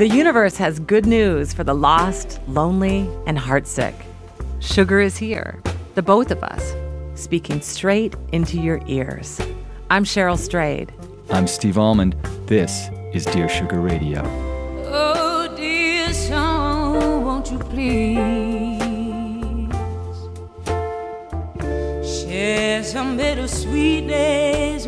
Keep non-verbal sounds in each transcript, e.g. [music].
The universe has good news for the lost, lonely, and heartsick. Sugar is here, the both of us, speaking straight into your ears. I'm Cheryl Strayed. I'm Steve Almond. This is Dear Sugar Radio. Oh, dear song, won't you please share some bittersweet days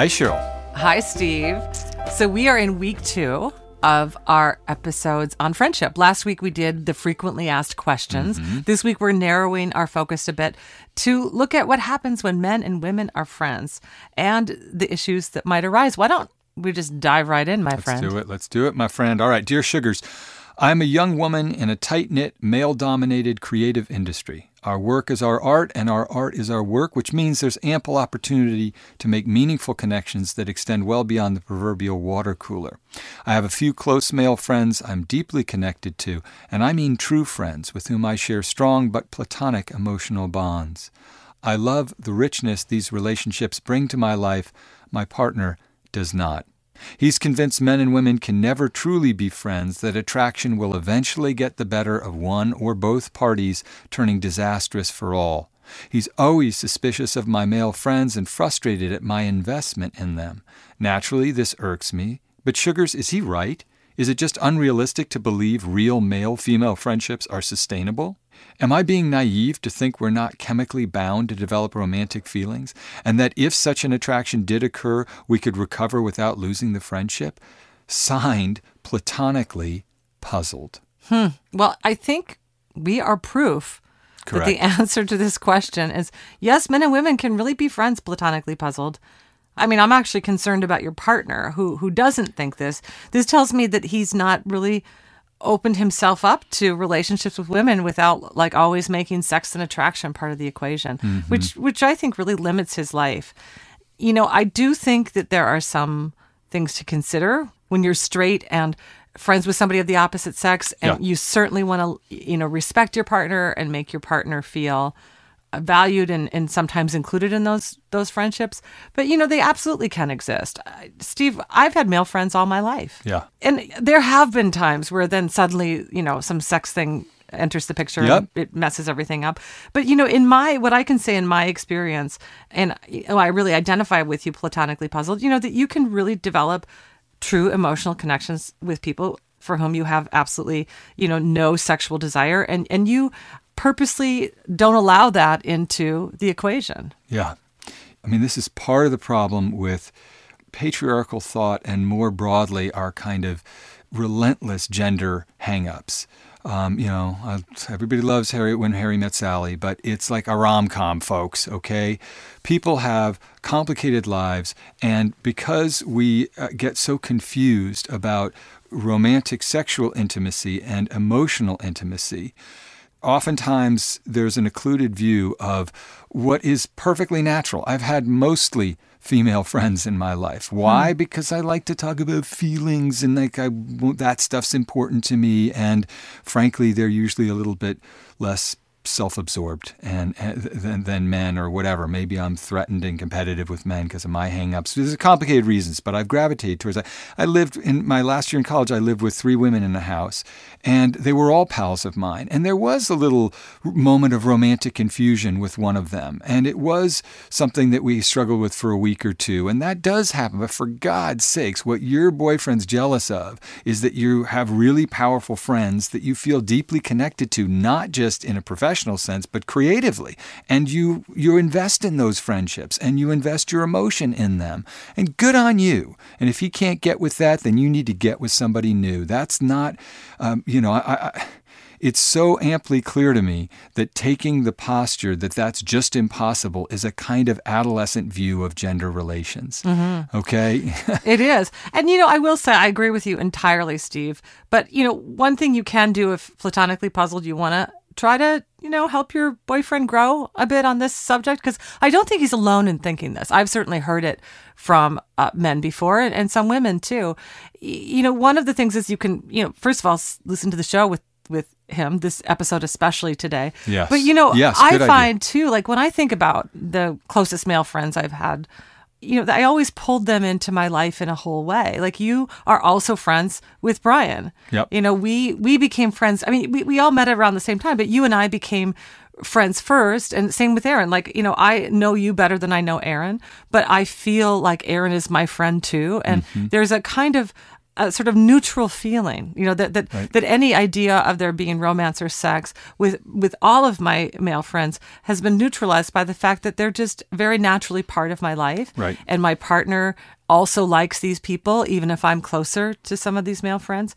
Hi, Cheryl. Hi, Steve. So, we are in week two of our episodes on friendship. Last week we did the frequently asked questions. Mm-hmm. This week we're narrowing our focus a bit to look at what happens when men and women are friends and the issues that might arise. Why don't we just dive right in, my friend? Let's do it. Let's do it, my friend. All right, dear Sugars. I'm a young woman in a tight knit, male dominated creative industry. Our work is our art, and our art is our work, which means there's ample opportunity to make meaningful connections that extend well beyond the proverbial water cooler. I have a few close male friends I'm deeply connected to, and I mean true friends with whom I share strong but platonic emotional bonds. I love the richness these relationships bring to my life. My partner does not. He's convinced men and women can never truly be friends, that attraction will eventually get the better of one or both parties, turning disastrous for all. He's always suspicious of my male friends and frustrated at my investment in them. Naturally, this irks me. But Sugars, is he right? Is it just unrealistic to believe real male female friendships are sustainable? Am I being naive to think we're not chemically bound to develop romantic feelings, and that if such an attraction did occur, we could recover without losing the friendship? Signed, platonically, puzzled. Hmm. Well, I think we are proof Correct. that the [laughs] answer to this question is yes, men and women can really be friends platonically puzzled. I mean, I'm actually concerned about your partner who who doesn't think this. This tells me that he's not really opened himself up to relationships with women without like always making sex and attraction part of the equation, mm-hmm. which which I think really limits his life. You know, I do think that there are some things to consider when you're straight and friends with somebody of the opposite sex and Yeah. you certainly want to you know respect your partner and make your partner feel valued and, and sometimes included in those those friendships. But you know they absolutely can exist. Steve i've had male friends all my life. Yeah. and there have been times where then suddenly you know some sex thing enters the picture Yep. and it messes everything up. But you know in my what i can say in my experience and you know, i really identify with you platonically puzzled you know that you can really develop true emotional connections with people for whom you have absolutely you know no sexual desire. And and you purposely don't allow that into the equation Yeah. I mean, this is part of the problem with patriarchal thought and more broadly our kind of relentless gender hangups. Um, you know, everybody loves Harry when Harry met Sally, but it's like a rom com, folks, okay? People have complicated lives, and because we uh, get so confused about romantic sexual intimacy and emotional intimacy, oftentimes there's an occluded view of what is perfectly natural. I've had mostly female [laughs] friends in my life. Why? Hmm. Because I like to talk about feelings and like I that stuff's important to me and frankly they're usually a little bit less self-absorbed and, and than, than men or whatever. Maybe I'm threatened and competitive with men because of my hang-ups. There's complicated reasons, but I've gravitated towards that. I lived in my last year in college. I lived with three women in a house, and they were all pals of mine. And there was a little moment of romantic confusion with one of them, and it was something that we struggled with for a week or two. And that does happen. But for God's sakes, what your boyfriend's jealous of is that you have really powerful friends that you feel deeply connected to, not just in a professional sense, but creatively. And you you invest in those friendships and you invest your emotion in them. And good on you. And if he can't get with that, then you need to get with somebody new. That's not, um, you know, I, I it's so amply clear to me that taking the posture that that's just impossible is a kind of adolescent view of gender relations. Okay? [laughs] It is. And, you know, I will say, I agree with you entirely, Steve. But, you know, one thing you can do if platonically puzzled, you want to try to, you know, help your boyfriend grow a bit on this subject because I don't think he's alone in thinking this. I've certainly heard it from uh, men before and, and some women too. You know, one of the things is you can, you know, first of all, listen to the show with with him this episode especially today. Yes. But you know, Yes, I good idea. find too like when I think about the closest male friends I've had you know, I always pulled them into my life in a whole way. Like you are also friends with Brian. Yep. You know, we we became friends. I mean, we, we all met around the same time, but you and I became friends first and same with Aaron. Like, you know, I know you better than I know Aaron, but I feel like Aaron is my friend too. And Mm-hmm. there's a kind of a sort of neutral feeling, you know, that that, that any idea of there being romance or sex with with all of my male friends has been neutralized by the fact that they're just very naturally part of my life. Right. And my partner also likes these people, even if I'm closer to some of these male friends.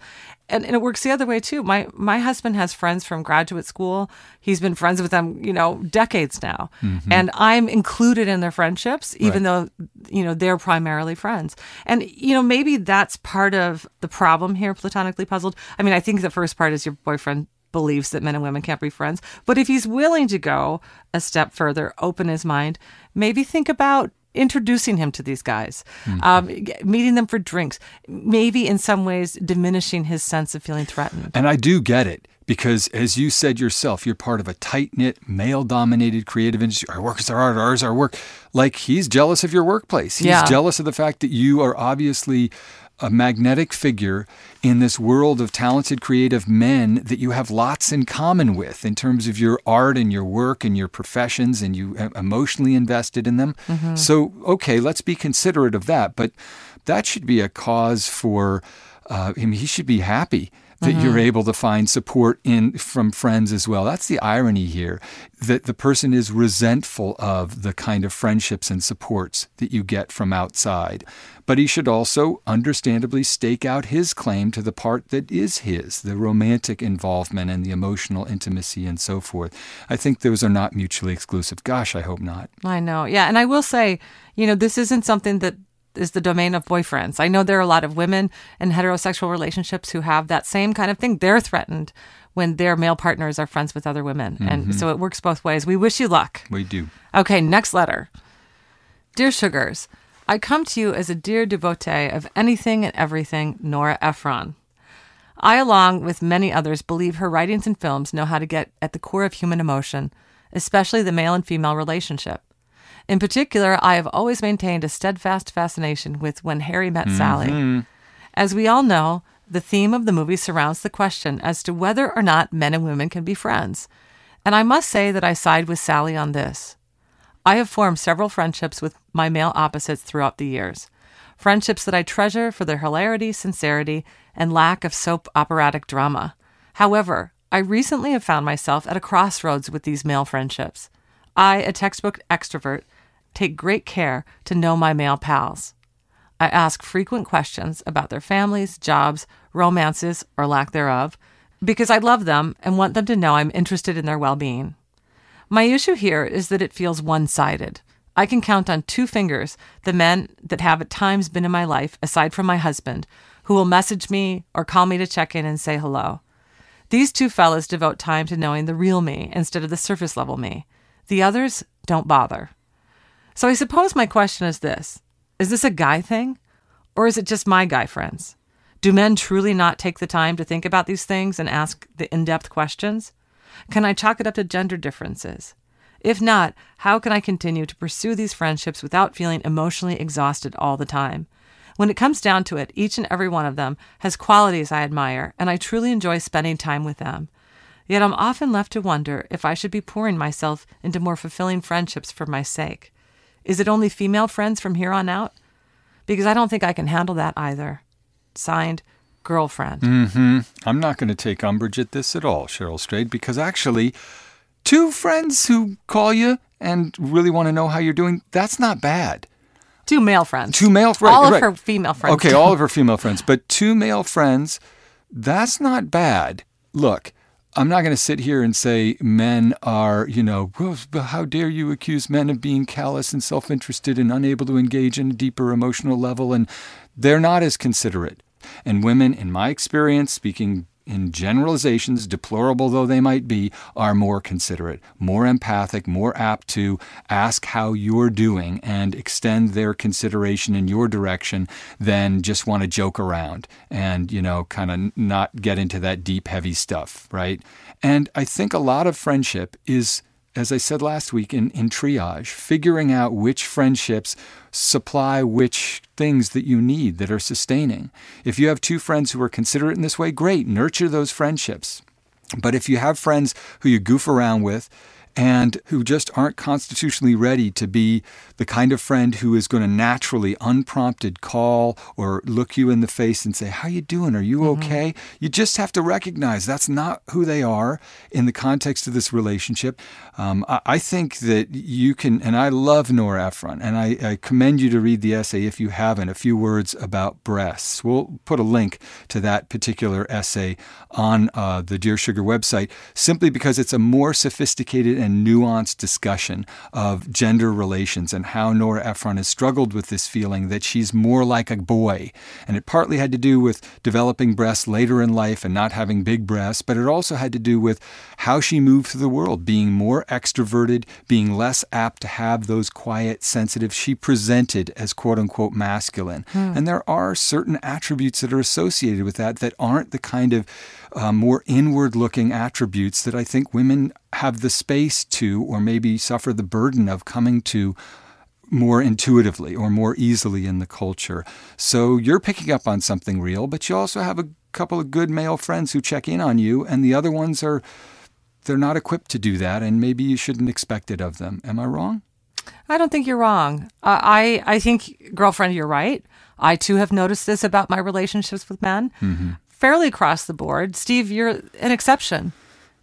And, and it works the other way too. My my husband has friends from graduate school. He's been friends with them, you know, decades now. Mm-hmm. And I'm included in their friendships, even though, you know, they're primarily friends. And, you know, maybe that's part of the problem here, platonically puzzled. I mean, I think the first part is your boyfriend believes that men and women can't be friends. But if he's willing to go a step further, open his mind, maybe think about introducing him to these guys, um, meeting them for drinks, maybe in some ways diminishing his sense of feeling threatened. And I do get it because, as you said yourself, you're part of a tight knit, male dominated creative industry. Our work is our art, ours our work. Like he's jealous of your workplace. He's Yeah. jealous of the fact that you are obviously a magnetic figure in this world of talented, creative men that you have lots in common with in terms of your art and your work and your professions, and you emotionally invested in them. So, okay, let's be considerate of that. But that should be a cause for uh, him. He should be happy that you're uh-huh. able to find support in from friends as well. That's the irony here that the person is resentful of the kind of friendships and supports that you get from outside. But he should also understandably stake out his claim to the part that is his, the romantic involvement and the emotional intimacy and so forth. I think those are not mutually exclusive. Gosh, I hope not. I know. Yeah. And I will say, you know, this isn't something that is the domain of boyfriends. I know there are a lot of women in heterosexual relationships who have that same kind of thing. They're threatened when their male partners are friends with other women. And mm-hmm. so it works both ways. We wish you luck. We do. Okay, next letter. Dear Sugars, I come to you as a dear devotee of anything and everything Nora Ephron. I, along with many others, believe her writings and films know how to get at the core of human emotion, especially the male and female relationship. In particular, I have always maintained a steadfast fascination with When Harry Met mm-hmm. Sally. As we all know, the theme of the movie surrounds the question as to whether or not men and women can be friends. And I must say that I side with Sally on this. I have formed several friendships with my male opposites throughout the years. Friendships that I treasure for their hilarity, sincerity, and lack of soap operatic drama. However, I recently have found myself at a crossroads with these male friendships. I, a textbook extrovert, take great care to know my male pals. I ask frequent questions about their families, jobs, romances, or lack thereof, because I love them and want them to know I'm interested in their well being. My issue here is that it feels one sided. I can count on two fingers the men that have at times been in my life, aside from my husband, who will message me or call me to check in and say hello. These two fellas devote time to knowing the real me instead of the surface level me. The others don't bother. So I suppose my question is this Is this a guy thing? Or is it just my guy friends? Do men truly not take the time to think about these things and ask the in depth questions? Can I chalk it up to gender differences? If not, how can I continue to pursue these friendships without feeling emotionally exhausted all the time? When it comes down to it, each and every one of them has qualities I admire, and I truly enjoy spending time with them. Yet I'm often left to wonder if I should be pouring myself into more fulfilling friendships for my sake. Is it only female friends from here on out? Because I don't think I can handle that either. Signed, girlfriend. Mm-hmm. I'm not going to take umbrage at this at all, Cheryl Strayed, because actually, two friends who call you and really want to know how you're doing, that's not bad. Two male friends. Two male friends. All of her female friends. Okay, all of her [laughs] female friends, but two male friends, that's not bad. Look, I'm not going to sit here and say men are, you know, "Well, how dare you accuse men of being callous and self interested and unable to engage in a deeper emotional level. And they're not as considerate. And women, in my experience, speaking in generalizations, deplorable though they might be, are more considerate, more empathic, more apt to ask how you're doing and extend their consideration in your direction than just want to joke around and, you know, kind of not get into that deep, heavy stuff, right? And I think a lot of friendship is as I said last week in, in triage, figuring out which friendships supply which things that you need that are sustaining. If you have two friends who are considerate in this way, great, nurture those friendships. But if you have friends who you goof around with, and who just aren't constitutionally ready to be the kind of friend who is going to naturally unprompted call or look you in the face and say how you doing are you mm-hmm. okay mm-hmm. you just have to recognize that's not who they are in the context of this relationship um, I, I, think that you can and i love nora ephron and I, I commend you to read the essay if you haven't a few words about breasts we'll put a link to that particular essay on uh, the dear sugar website simply because it's a more sophisticated and nuanced discussion of gender relations and how Nora Ephron has struggled with this feeling that she's more like a boy. And it partly had to do with developing breasts later in life and not having big breasts, but it also had to do with how she moved through the world, being more extroverted, being less apt to have those quiet, sensitive. She presented as quote unquote masculine. Hmm. And there are certain attributes that are associated with that that aren't the kind of uh, more inward looking attributes that I think women have the space to, or maybe suffer the burden of coming to more intuitively or more easily in the culture. So you're picking up on something real, but you also have a couple of good male friends who check in on you, and the other ones are they're not equipped to do that, and maybe you shouldn't expect it of them. Am I wrong? I don't think you're wrong. Uh, I I think, girlfriend, you're right. I too have noticed this about my relationships with men. Mm-hmm fairly across the board. Steve, you're an exception.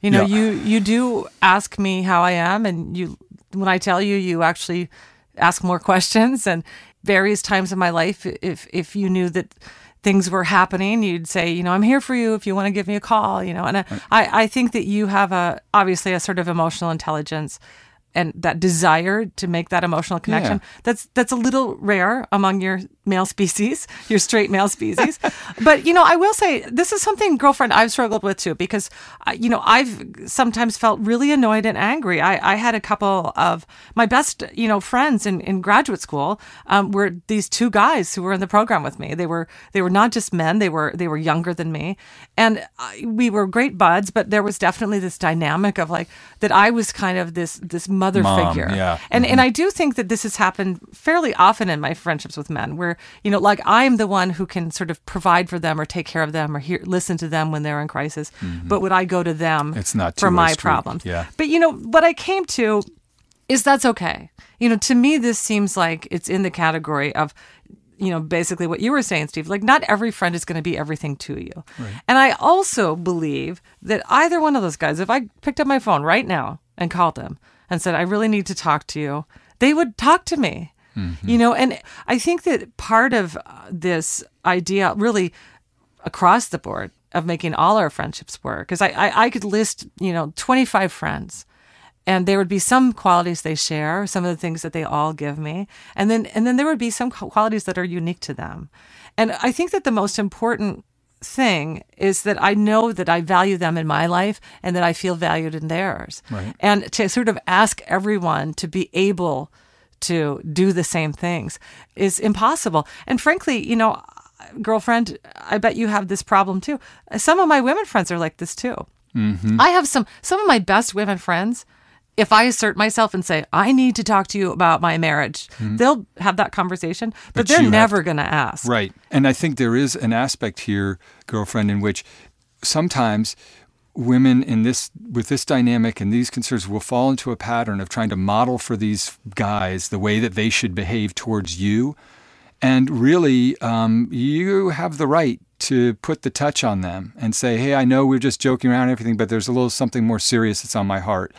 You know, yeah. you you do ask me how I am, and you when I tell you, you actually ask more [laughs] questions. And various times in my life, if if you knew that things were happening, you'd say, you know, I'm here for you if you want to give me a call. You know, and uh, I I think that you have a obviously a sort of emotional intelligence and that desire to make that emotional connection yeah. that's that's a little rare among your male species your straight male species. [laughs] But you know i will say this is something girlfriend i've struggled with too because uh, you know i've sometimes felt really annoyed and angry. I, I had a couple of my best you know friends in, in graduate school um, were these two guys who were in the program with me. They were they were not just men they were they were younger than me. And I, we were great buds but there was definitely this dynamic of like that i was kind of this this mother Mom, figure. Yeah. And mm-hmm. and I do think that this has happened fairly often in my friendships with men where, you know, like I'm the one who can sort of provide for them or take care of them or hear listen to them when they're in crisis. Mm-hmm. But would I go to them it's not for my street. problems? Yeah. But you know, what I came to is that's okay. You know, to me this seems like it's in the category of you know, basically what you were saying, Steve. Like, not every friend is going to be everything to you. Right. And I also believe that either one of those guys, if I picked up my phone right now and called them, and said, I really need to talk to you, they would talk to me. Mm-hmm. You know, and I think that part of uh, this idea, really across the board, of making all our friendships work, because I, I, I could list, you know, 25 friends and there would be some qualities they share some of the things that they all give me and then and then there would be some qualities that are unique to them and i think that the most important thing is that I know that I value them in my life and that I feel valued in theirs. Right. And to sort of ask everyone to be able to do the same things is impossible. And frankly, you know, girlfriend, I bet you have this problem too. Some of my women friends are like this too. Mm-hmm. I have some some of my best women friends if I assert myself and say, I need to talk to you about my marriage, mm-hmm. they'll have that conversation, but, but they're never going to ask. Right. And I think there is an aspect here, girlfriend, in which sometimes women in this with this dynamic and these concerns will fall into a pattern of trying to model for these guys the way that they should behave towards you and really um, you have the right to put the touch on them and say hey i know we're just joking around and everything but there's a little something more serious that's on my heart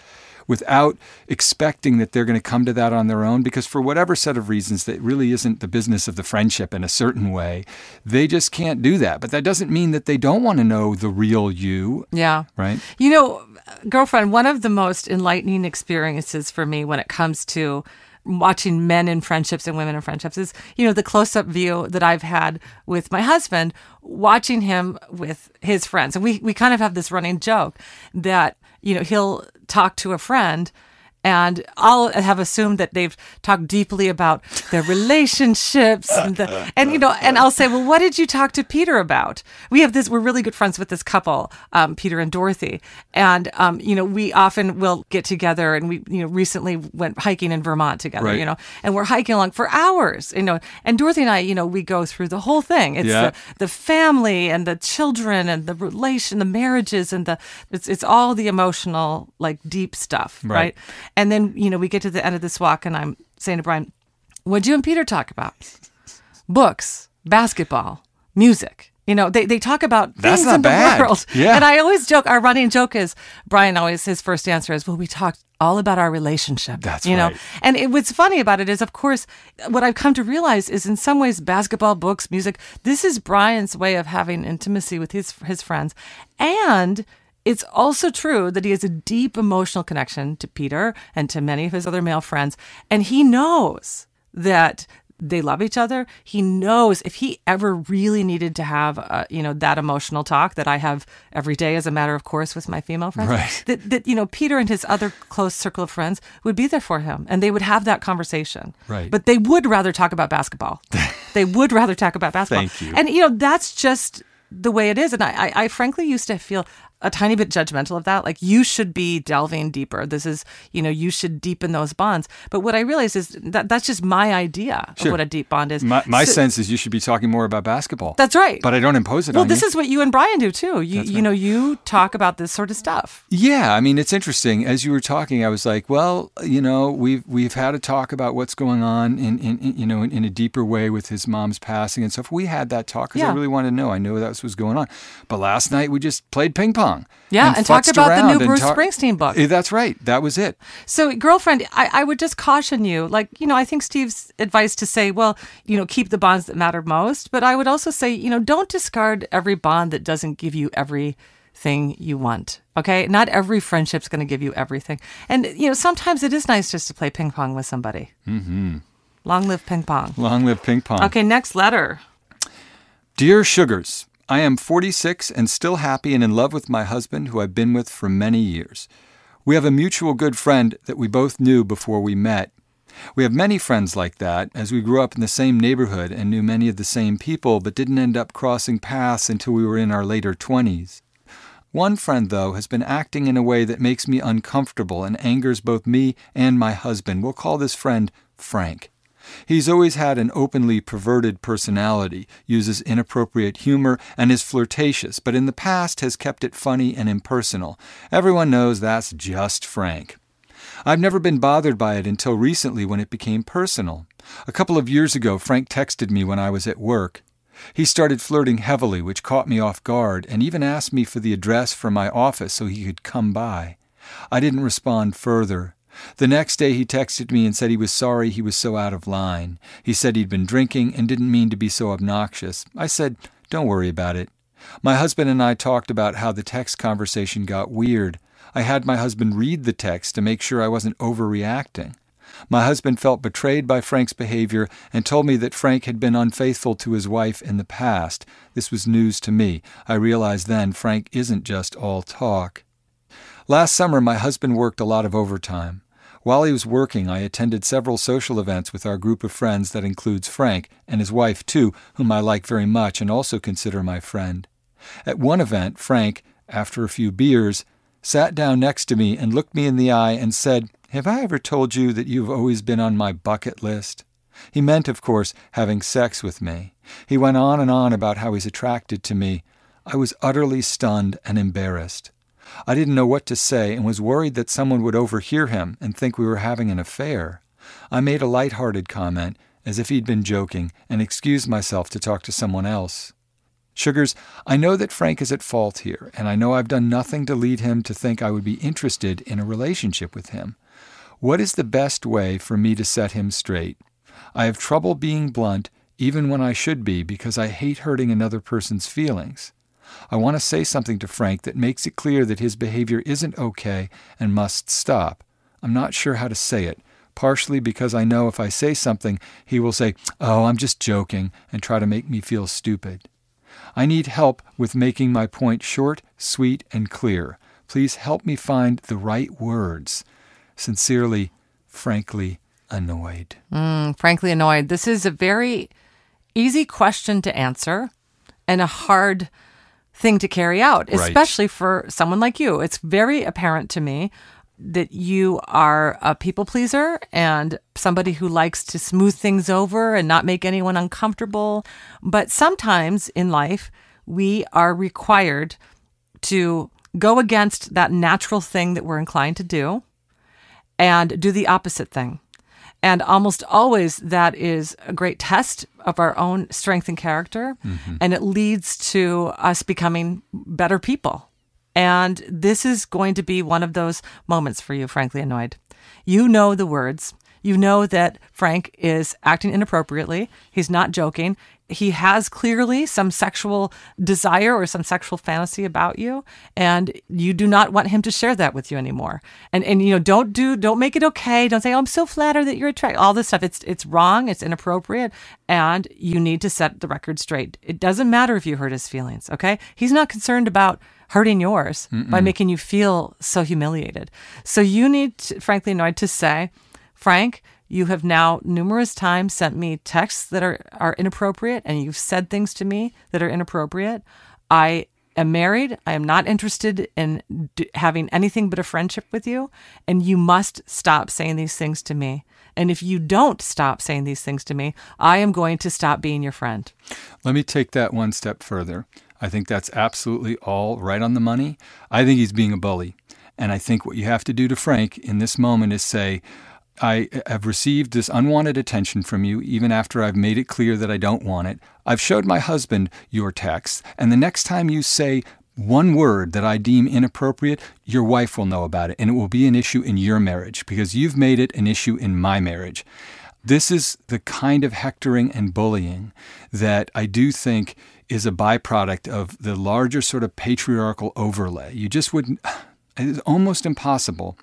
without expecting that they're going to come to that on their own because for whatever set of reasons that really isn't the business of the friendship in a certain way they just can't do that. But that doesn't mean that they don't want to know the real you. Yeah. Right? You know girlfriend one of the most enlightening experiences for me when it comes to watching men in friendships and women in friendships is, you know, the close up view that I've had with my husband, watching him with his friends. And we, we kind of have this running joke that, you know, he'll talk to a friend and I'll have assumed that they've talked deeply about their relationships and, the, and you know and I'll say well what did you talk to Peter about we have this we're really good friends with this couple um, Peter and Dorothy and um, you know we often will get together and we you know recently went hiking in Vermont together Right. you know and we're hiking along for hours you know and Dorothy and I you know we go through the whole thing it's Yeah. the, the family and the children and the relation the marriages and the it's it's all the emotional like deep stuff Right. right? And then, you know, we get to the end of this walk and I'm saying to Brian, what'd you and Peter talk about? Books, basketball, music. You know, they, they talk about That's things in bad. the world. [laughs] Yeah. And I always joke, our running joke is Brian always his first answer is, Well, we talked all about our relationship. That's you know. right. And it, what's funny about it is, of course, what I've come to realize is in some ways basketball, books, music, this is Brian's way of having intimacy with his his friends. And it's also true that he has a deep emotional connection to Peter and to many of his other male friends. And he knows that they love each other. He knows if he ever really needed to have, uh, you know, that emotional talk that I have every day as a matter of course with my female friends, Right. that, that, you know, Peter and his other close circle of friends would be there for him and they would have that conversation. Right. But they would rather talk about basketball. [laughs] they would rather talk about basketball. Thank you. And, you know, that's just the way it is. And I, I, I frankly used to feel a tiny bit judgmental of that. Like you should be delving deeper. This is, you know, you should deepen those bonds. But what I realized is that that's just my idea of what a deep bond is. My, my So- sense is you should be talking more about basketball. That's right. But I don't impose it on you. well, this you. is what you and Brian do too. You, you know, you talk about this sort of stuff. Yeah, I mean it's interesting. As you were talking, I was like, well, you know, we've we've had a talk about what's going on in, in, in you know in, in a deeper way with his mom's passing and stuff. We had that talk because I really wanted to know. I knew that was was going on. But last night we just played ping pong. Yeah, and talked futzed about the new Bruce talk- Springsteen book. Eh, That's right. That was it. So, girlfriend, I, I would just caution you. Like, you know, I think Steve's advice to say, well, you know, keep the bonds that matter most. But I would also say, you know, don't discard every bond that doesn't give you everything you want. Okay. Not every friendship's going to give you everything. And, you know, sometimes it is nice just to play ping pong with somebody. Mm-hmm. Long live ping pong. Long live ping pong. Okay. Next letter. Dear Sugars, I am 46 and still happy and in love with my husband, who I've been with for many years. We have a mutual good friend that we both knew before we met. We have many friends like that, as we grew up in the same neighborhood and knew many of the same people, but didn't end up crossing paths until we were in our later 20s. One friend, though, has been acting in a way that makes me uncomfortable and angers both me and my husband. We'll call this friend Frank. He's always had an openly perverted personality, uses inappropriate humor, and is flirtatious, but in the past has kept it funny and impersonal. Everyone knows that's just Frank. I've never been bothered by it until recently when it became personal. A couple of years ago, Frank texted me when I was at work. He started flirting heavily, which caught me off guard, and even asked me for the address for my office so he could come by. I didn't respond further. The next day he texted me and said he was sorry he was so out of line. He said he'd been drinking and didn't mean to be so obnoxious. I said, Don't worry about it. My husband and I talked about how the text conversation got weird. I had my husband read the text to make sure I wasn't overreacting. My husband felt betrayed by Frank's behavior and told me that Frank had been unfaithful to his wife in the past. This was news to me. I realized then Frank isn't just all talk. Last summer, my husband worked a lot of overtime. While he was working, I attended several social events with our group of friends that includes Frank and his wife, too, whom I like very much and also consider my friend. At one event, Frank, after a few beers, sat down next to me and looked me in the eye and said, Have I ever told you that you've always been on my bucket list? He meant, of course, having sex with me. He went on and on about how he's attracted to me. I was utterly stunned and embarrassed. I didn't know what to say and was worried that someone would overhear him and think we were having an affair. I made a light-hearted comment, as if he'd been joking, and excused myself to talk to someone else. Sugars, I know that Frank is at fault here, and I know I've done nothing to lead him to think I would be interested in a relationship with him. What is the best way for me to set him straight? I have trouble being blunt, even when I should be, because I hate hurting another person's feelings. I want to say something to Frank that makes it clear that his behavior isn't okay and must stop. I'm not sure how to say it. partially because I know if I say something, he will say, Oh, I'm just joking, and try to make me feel stupid. I need help with making my point short, sweet, and clear. Please help me find the right words. Sincerely, frankly, annoyed. Mm, frankly, annoyed. This is a very easy question to answer and a hard thing to carry out, Right. especially for someone like you. It's very apparent to me that you are a people pleaser and somebody who likes to smooth things over and not make anyone uncomfortable. But sometimes in life, we are required to go against that natural thing that we're inclined to do and do the opposite thing. And almost always that is a great test of our own strength and character. Mm-hmm. And it leads to us becoming better people. And this is going to be one of those moments for you, frankly annoyed. You know the words. You know that Frank is acting inappropriately. He's not joking. He has clearly some sexual desire or some sexual fantasy about you, and you do not want him to share that with you anymore. And and you know, don't do don't make it okay. Don't say, "Oh, I'm so flattered that you're attracted." All this stuff. It's it's wrong. It's inappropriate, and you need to set the record straight. It doesn't matter if you hurt his feelings. Okay, he's not concerned about hurting yours by making you feel so humiliated. So you need, to, frankly, annoyed to say, Frank, you have now numerous times sent me texts that are, are inappropriate and you've said things to me that are inappropriate. I am married. I am not interested in d- having anything but a friendship with you. And you must stop saying these things to me. And if you don't stop saying these things to me, I am going to stop being your friend. Let me take that one step further. I think that's absolutely all right on the money. I think he's being a bully. And I think what you have to do to Frank in this moment is say, I have received this unwanted attention from you, even after I've made it clear that I don't want it. I've showed my husband your text, and the next time you say one word that I deem inappropriate, your wife will know about it, and it will be an issue in your marriage because you've made it an issue in my marriage. This is the kind of hectoring and bullying that I do think is a byproduct of the larger sort of patriarchal overlay. You just wouldn't, [sighs] it's almost impossible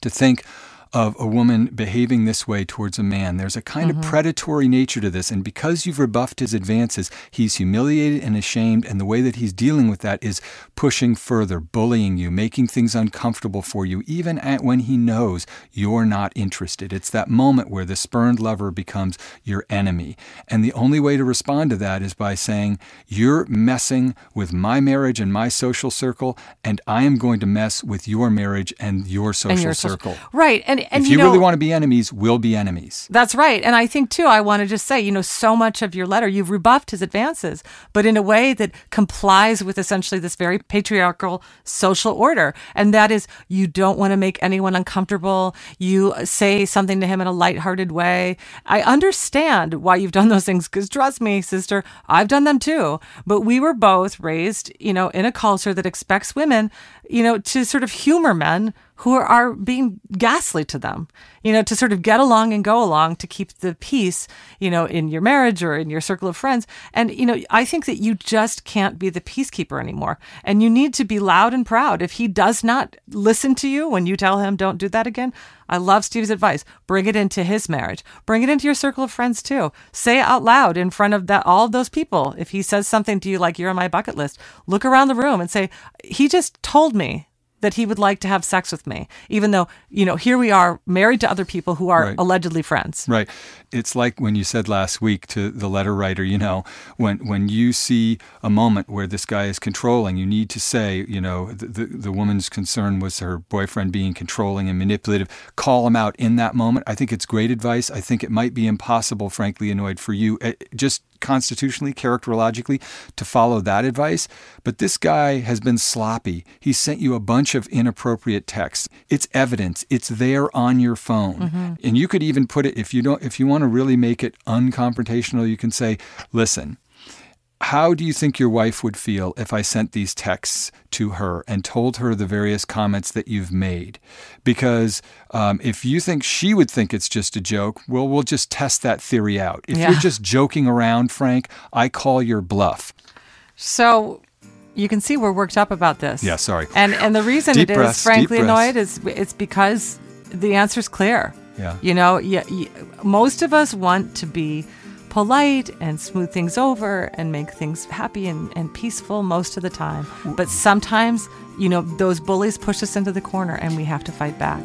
to think of a woman behaving this way towards a man. There's a kind of mm-hmm. predatory nature to this. And because you've rebuffed his advances, he's humiliated and ashamed. And the way that he's dealing with that is pushing further, bullying you, making things uncomfortable for you, even at when he knows you're not interested. It's that moment where the spurned lover becomes your enemy. And the only way to respond to that is by saying, You're messing with my marriage and my social circle, and I am going to mess with your marriage and your social And your social- circle. Right. And, and if you, know, really want to be enemies, we'll be enemies. That's right. And I think, too, I want to just say, you know, so much of your letter, you've rebuffed his advances, but in a way that complies with essentially this very patriarchal social order. And that is, you don't want to make anyone uncomfortable. You say something to him in a lighthearted way. I understand why you've done those things, because trust me, sister, I've done them too. But we were both raised, you know, in a culture that expects women, you know, to sort of humor men who are, being ghastly to them, you know, to sort of get along and go along to keep the peace, you know, in your marriage or in your circle of friends. And, you know, I think that you just can't be the peacekeeper anymore. And you need to be loud and proud. If he does not listen to you when you tell him, don't do that again, I love Steve's advice. Bring it into his marriage. Bring it into your circle of friends too. Say out loud in front of that all of those people. If he says something to you like you're on my bucket list, look around the room and say, he just told me that he would like to have sex with me, even though, you know, here we are married to other people who are Right. allegedly friends. Right. It's like when you said last week to the letter writer, you know, when when you see a moment where this guy is controlling, you need to say, you know, the, the, the woman's concern was her boyfriend being controlling and manipulative. Call him out in that moment. I think it's great advice. I think it might be impossible, frankly, annoyed for you, eh, just constitutionally, characterologically, to follow that advice. But this guy has been sloppy. He sent you a bunch of inappropriate texts. It's evidence. It's there on your phone. Mm-hmm. And you could even put it if you don't if you want to really make it unconfrontational, you can say, "Listen, how do you think your wife would feel if I sent these texts to her and told her the various comments that you've made? Because um, if you think she would think it's just a joke, well, we'll just test that theory out. If Yeah. you're just joking around, Frank, I call your bluff. So you can see we're worked up about this. Yeah, sorry. And and the reason Deep it is breaths, deep frankly annoyed is it's because the answer's clear. Yeah. You know, yeah, yeah, most of us want to be polite and smooth things over and make things happy and, and peaceful most of the time. But sometimes, you know, those bullies push us into the corner and we have to fight back.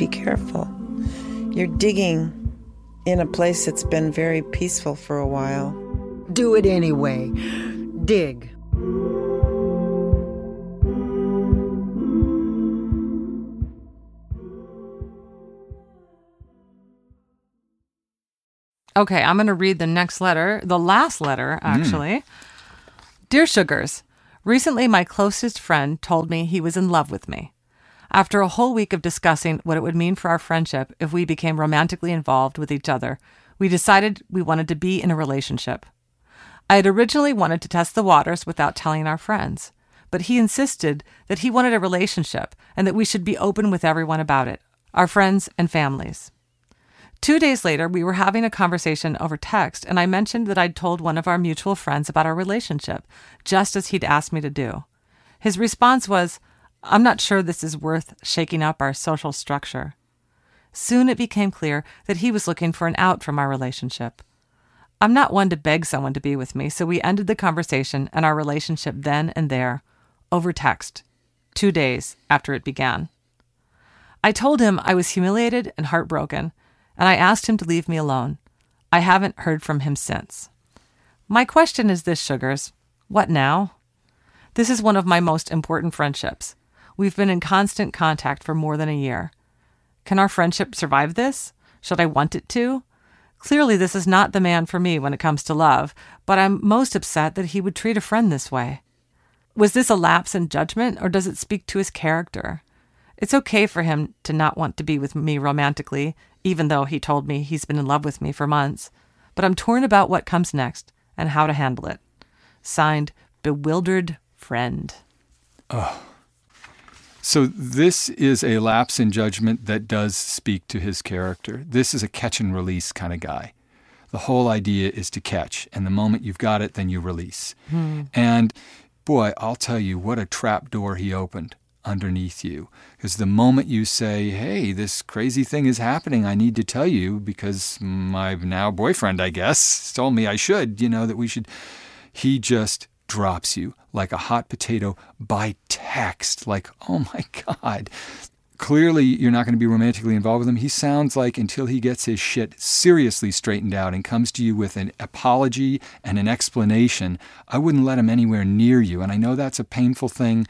Be careful. You're digging in a place that's been very peaceful for a while. Do it anyway. Dig. Okay, I'm going to read the next letter, the last letter, hmm. actually. Dear Sugars, recently my closest friend told me he was in love with me. After a whole week of discussing what it would mean for our friendship if we became romantically involved with each other, we decided we wanted to be in a relationship. I had originally wanted to test the waters without telling our friends, but he insisted that he wanted a relationship and that we should be open with everyone about it, our friends and families. Two days later, we were having a conversation over text, and I mentioned that I'd told one of our mutual friends about our relationship, just as he'd asked me to do. His response was, I'm not sure this is worth shaking up our social structure. Soon it became clear that he was looking for an out from our relationship. I'm not one to beg someone to be with me, so we ended the conversation and our relationship then and there, over text, two days after it began. I told him I was humiliated and heartbroken, and I asked him to leave me alone. I haven't heard from him since. My question is this, Sugars. What now? This is one of my most important friendships. We've been in constant contact for more than a year. Can our friendship survive this? Should I want it to? Clearly, this is not the man for me when it comes to love, but I'm most upset that he would treat a friend this way. Was this a lapse in judgment, or does it speak to his character? It's okay for him to not want to be with me romantically, even though he told me he's been in love with me for months, but I'm torn about what comes next and how to handle it. Signed, Bewildered Friend. Oh. So this is a lapse in judgment that does speak to his character. This is a catch and release kind of guy. The whole idea is to catch, and the moment you've got it, then you release. Hmm. And boy, I'll tell you what a trap door he opened underneath you. Because the moment you say, hey, this crazy thing is happening, I need to tell you because my now boyfriend, I guess, told me I should, you know, that we should, he just drops you like a hot potato by text. Like, oh my God. Clearly, you're not going to be romantically involved with him. He sounds like until he gets his shit seriously straightened out and comes to you with an apology and an explanation, I wouldn't let him anywhere near you. And I know that's a painful thing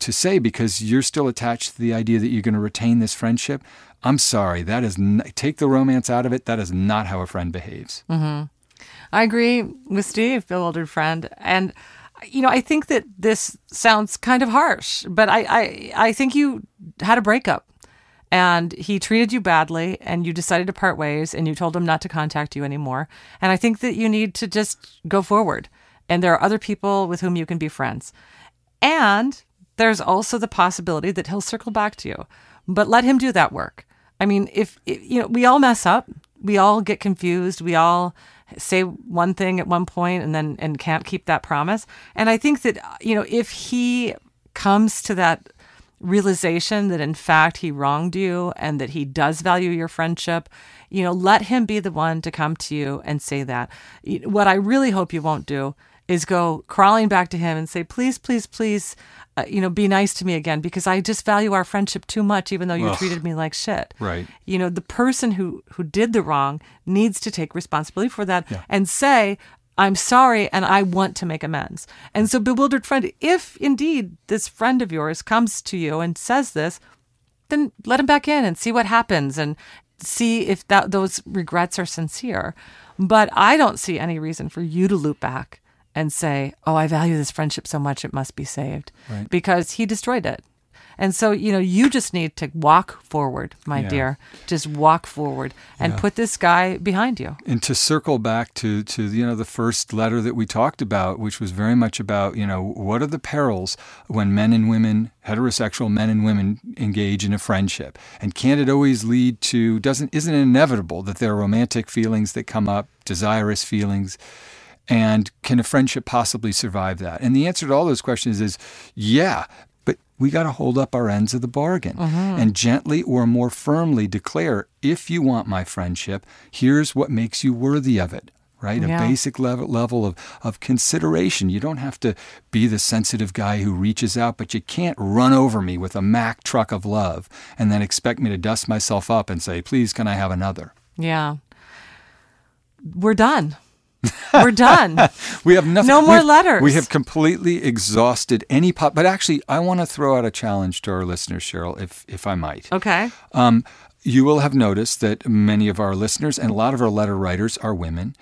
to say because you're still attached to the idea that you're going to retain this friendship. I'm sorry, that is n- take the romance out of it. That is not how a friend behaves. Mm-hmm. I agree with Steve, bewildered friend, and you know I think that this sounds kind of harsh, but I I, I think you had a breakup. And he treated you badly, and you decided to part ways, and you told him not to contact you anymore. And I think that you need to just go forward. And there are other people with whom you can be friends. And there's also the possibility that he'll circle back to you. But let him do that work. I mean, if, if you know, we all mess up. we all get confused. We all say one thing at one point and then and can't keep that promise. And I think that you know if he comes to that realization that in fact he wronged you and that he does value your friendship, you know, let him be the one to come to you and say that. What I really hope you won't do is go crawling back to him and say, please, please, please, uh, you know, be nice to me again because I just value our friendship too much, even though you Ugh. treated me like shit. Right. You know, the person who who did the wrong needs to take responsibility for that Yeah. and say, I'm sorry and I want to make amends. And so, bewildered friend, if indeed this friend of yours comes to you and says this, then let him back in and see what happens and see if that those regrets are sincere. But I don't see any reason for you to loop back and say, "Oh, I value this friendship so much it must be saved," Right. because he destroyed it. And so, you know, you just need to walk forward, my Yeah. dear. Just walk forward and Yeah. put this guy behind you. And to circle back to, to you know the first letter that we talked about, which was very much about you know what are the perils when men and women, heterosexual men and women, engage in a friendship, and can it always lead to doesn't isn't it inevitable that there are romantic feelings that come up, desirous feelings, and can a friendship possibly survive that? And the answer to all those questions is yeah. But we got to hold up our ends of the bargain mm-hmm. and gently or more firmly declare if you want my friendship, here's what makes you worthy of it. Right? Yeah. A basic level, level of, of consideration. You don't have to be the sensitive guy who reaches out, but you can't run over me with a Mack truck of love and then expect me to dust myself up and say, please, can I have another? Yeah. We're done. We're done. [laughs] We have nothing. No more we've- letters. We have completely exhausted any pot. But actually, I want to throw out a challenge to our listeners, Cheryl, if if I might. Okay. Um, you will have noticed that many of our listeners and a lot of our letter writers are women.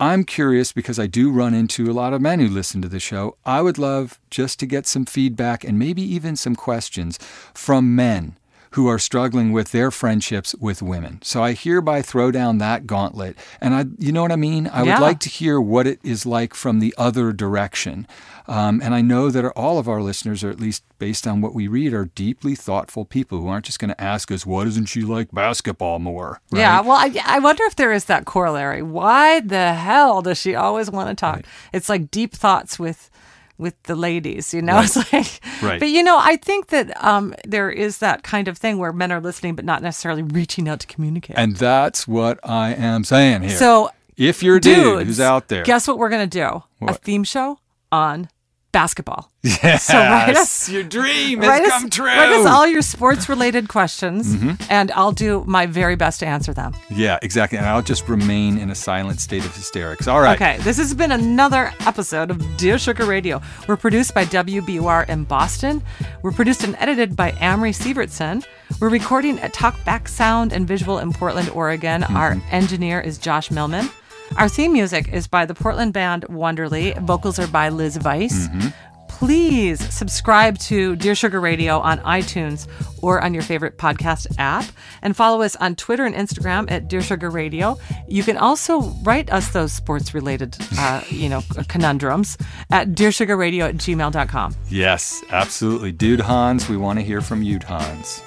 I'm curious because I do run into a lot of men who listen to the show. I would love just to get some feedback and maybe even some questions from men who are struggling with their friendships with women. So I hereby throw down that gauntlet. And I, you know what I mean? I Yeah. would like to hear what it is like from the other direction. Um, and I know that all of our listeners, or at least based on what we read, are deeply thoughtful people who aren't just going to ask us, "Why doesn't she like basketball more?" right? Yeah, well, I, I wonder if there is that corollary. Why the hell does she always want to talk? It's like deep thoughts with with the ladies, you know. Right. [laughs] It's like, Right. but you know, I think that um, there is that kind of thing where men are listening, but not necessarily reaching out to communicate. And that's what I am saying here. so, if you're a dude who's out there, guess what we're gonna do? A theme show on basketball. [laughs] yes, So write us- your dream write has us, come true. Write us all your sports related questions, Mhm. and I'll do my very best to answer them. yeah, exactly. And I'll just remain in a silent state of hysterics. All right. Okay, this has been another episode of Dear Sugar Radio. We're produced by WBUR in Boston. We're produced and edited by Amory Sievertson. We're recording at Talkback Sound and Visual in Portland, Oregon. Our engineer is Josh Millman. Our theme music is by the Portland band Wonderly. Vocals are by Liz Weiss. Please subscribe to Dear Sugar Radio on iTunes or on your favorite podcast app and follow us on Twitter and Instagram at Dear Sugar Radio. You can also write us those sports related, uh, you know, conundrums at dearsugarradio at gmail.com. Yes, absolutely. Dude Hans, we want to hear from you, Hans.